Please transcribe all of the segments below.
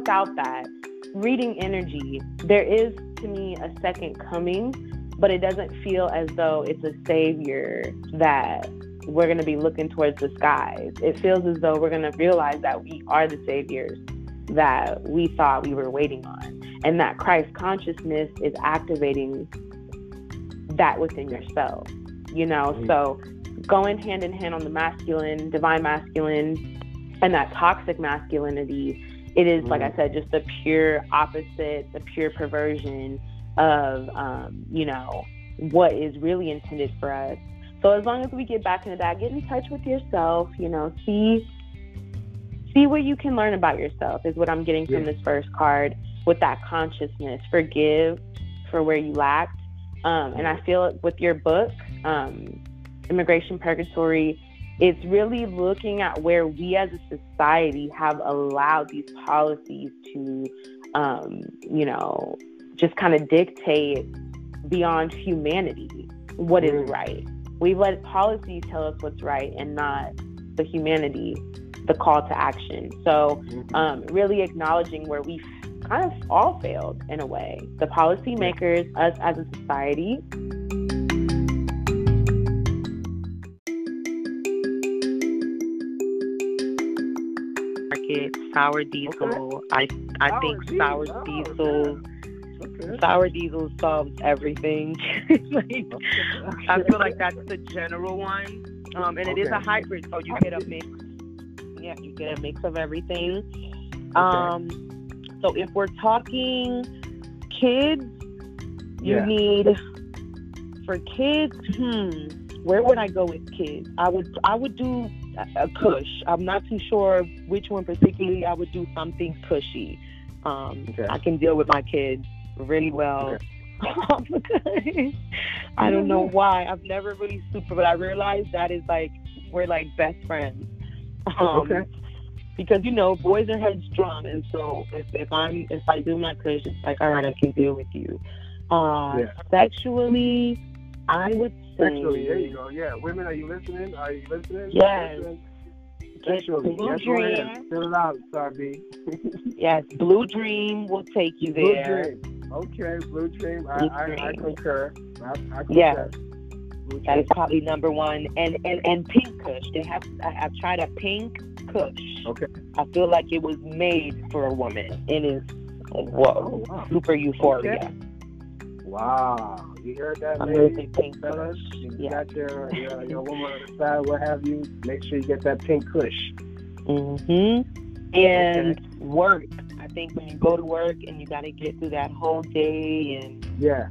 without that, reading energy, there is to me a second coming, but it doesn't feel as though it's a savior that we're going to be looking towards the skies. It feels as though we're going to realize that we are the saviors that we thought we were waiting on, and that Christ consciousness is activating that within yourself. You know, mm-hmm. so going hand in hand on the masculine, divine masculine, and that toxic masculinity. It is, like I mm-hmm. said, just the pure opposite, the pure perversion of, um, you know, what is really intended for us. So as long as we get back into that, get in touch with yourself, you know, see see what you can learn about yourself is what I'm getting from this first card with that consciousness. Forgive for where you lacked. Um, and I feel it with your book, um, Immigration Purgatory, it's really looking at where we as a society have allowed these policies to, um, you know, just kind of dictate beyond humanity what is mm. right. We've let policies tell us what's right and not the humanity, the call to action. So, mm-hmm. um, really acknowledging where we kind of all failed in a way the policymakers, us as a society. Sour diesel. Okay. I I sour think sour oh, diesel. Okay. Sour diesel solves everything. like, I feel like that's the general one, um, and it okay. is a hybrid, so you get a mix. Yeah, you get a mix of everything. Um, so if we're talking kids, you yeah. need for kids. Hmm, where would I go with kids? I would I would do a, Kush. I'm not too sure which one particularly. I would do something cushy. Um, okay. I can deal with my kids really well. Okay. I don't know why. I've never really super, but I realized that is like we're like best friends. Um, okay because you know boys are headstrong, and so if, if I'm if I do my kush, it's like all right, I can deal with you. Uh, yeah. Sexually, I would. Sexually, there you go. Yeah, women, are you listening? Are you listening? Yes. Sexually, Blue yes, Dream. Fill it out, Sarby. yes, Blue Dream will take you Blue there. Dream. Okay, Blue Dream. Blue I, Dream. I, I, concur. I, I concur. Yes. That is probably number one, and and and pink kush. They have I, have tried a pink kush. Okay. I feel like it was made for a woman. It is whoa, oh, wow. super euphoria. Okay. Wow, you heard that, I'm ladies, pink fellas? You yeah. got your, your your woman on the side, what have you? Make sure you get that pink kush. Mhm. And okay. work. I think when you go to work and you got to get through that whole day and yeah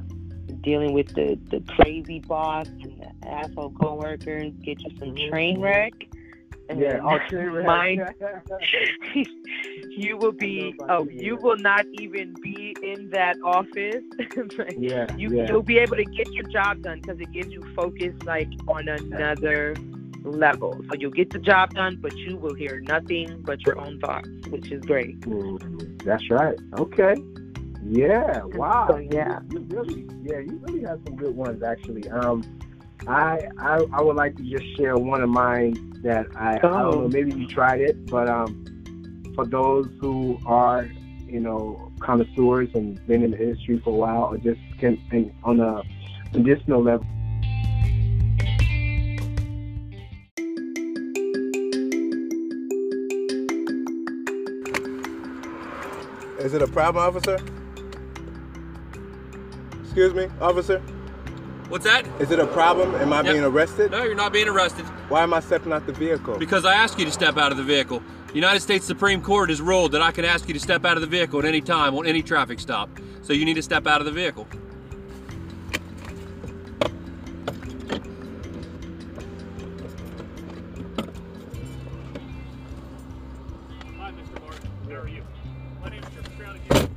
dealing with the, the crazy boss and the asshole coworkers, get you some train wreck. Yeah, wreck. you will be oh, you will not even be in that office. yeah, you yeah. you'll be able to get your job done because it gives you focus like on another level. So you'll get the job done, but you will hear nothing but your own thoughts, which is great. Mm, that's right. Okay. Yeah, wow. So, yeah. You, you, really yeah, you really have some good ones actually. Um I, I I would like to just share one of mine that I, oh. I don't know, maybe you tried it, but um for those who are, you know, connoisseurs and been in the industry for a while or just can and on a medicinal level Is it a problem, officer? Excuse me, officer? What's that? Is it a problem? Am I yep. being arrested? No, you're not being arrested. Why am I stepping out the vehicle? Because I asked you to step out of the vehicle. The United States Supreme Court has ruled that I can ask you to step out of the vehicle at any time on any traffic stop. So you need to step out of the vehicle. Hi, Mr. Martin. How are you? My name is Trevor